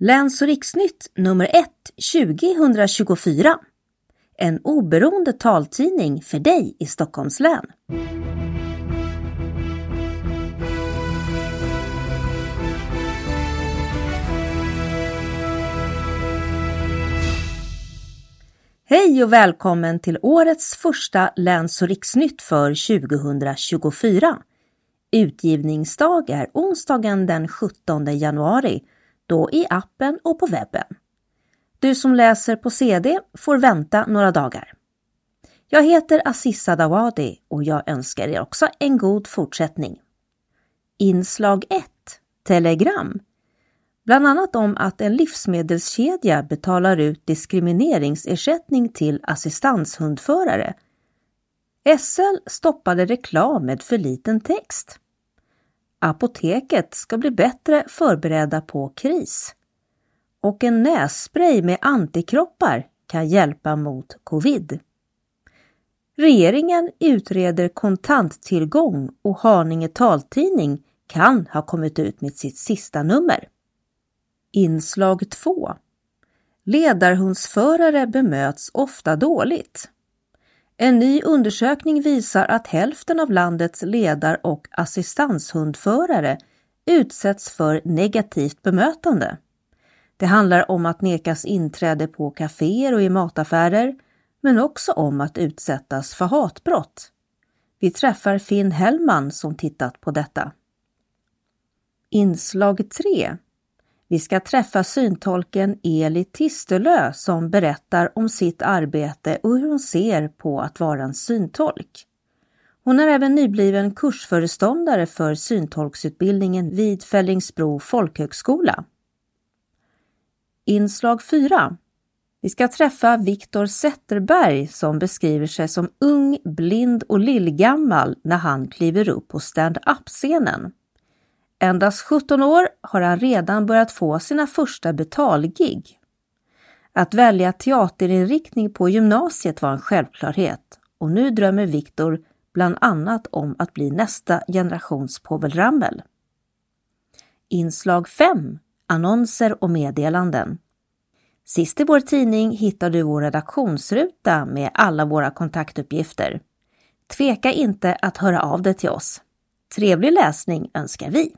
Läns och riksnytt nummer 1 2024. En oberoende taltidning för dig i Stockholms län. Hej och välkommen till årets första Läns och riksnytt för 2024. Utgivningsdag är onsdagen den 17 januari då i appen och på webben. Du som läser på CD får vänta några dagar. Jag heter Aziza Dawadi och jag önskar er också en god fortsättning. Inslag 1 Telegram Bland annat om att en livsmedelskedja betalar ut diskrimineringsersättning till assistanshundförare. SL stoppade reklam med för liten text. Apoteket ska bli bättre förberedda på kris. Och en nässpray med antikroppar kan hjälpa mot covid. Regeringen utreder kontanttillgång och Haninge taltidning kan ha kommit ut med sitt sista nummer. Inslag 2 Ledarhundsförare bemöts ofta dåligt. En ny undersökning visar att hälften av landets ledar och assistanshundförare utsätts för negativt bemötande. Det handlar om att nekas inträde på kaféer och i mataffärer, men också om att utsättas för hatbrott. Vi träffar Finn Hellman som tittat på detta. Inslag 3 vi ska träffa syntolken Eli Tistelö som berättar om sitt arbete och hur hon ser på att vara en syntolk. Hon är även nybliven kursföreståndare för syntolksutbildningen vid Fällingsbro folkhögskola. Inslag 4 Vi ska träffa Viktor Zetterberg som beskriver sig som ung, blind och lillgammal när han kliver upp på stand-up-scenen. Endast 17 år har han redan börjat få sina första betalgig. Att välja teaterinriktning på gymnasiet var en självklarhet och nu drömmer Viktor bland annat om att bli nästa generations Povel Ramel. Inslag 5 Annonser och meddelanden. Sist i vår tidning hittar du vår redaktionsruta med alla våra kontaktuppgifter. Tveka inte att höra av dig till oss. Trevlig läsning önskar vi!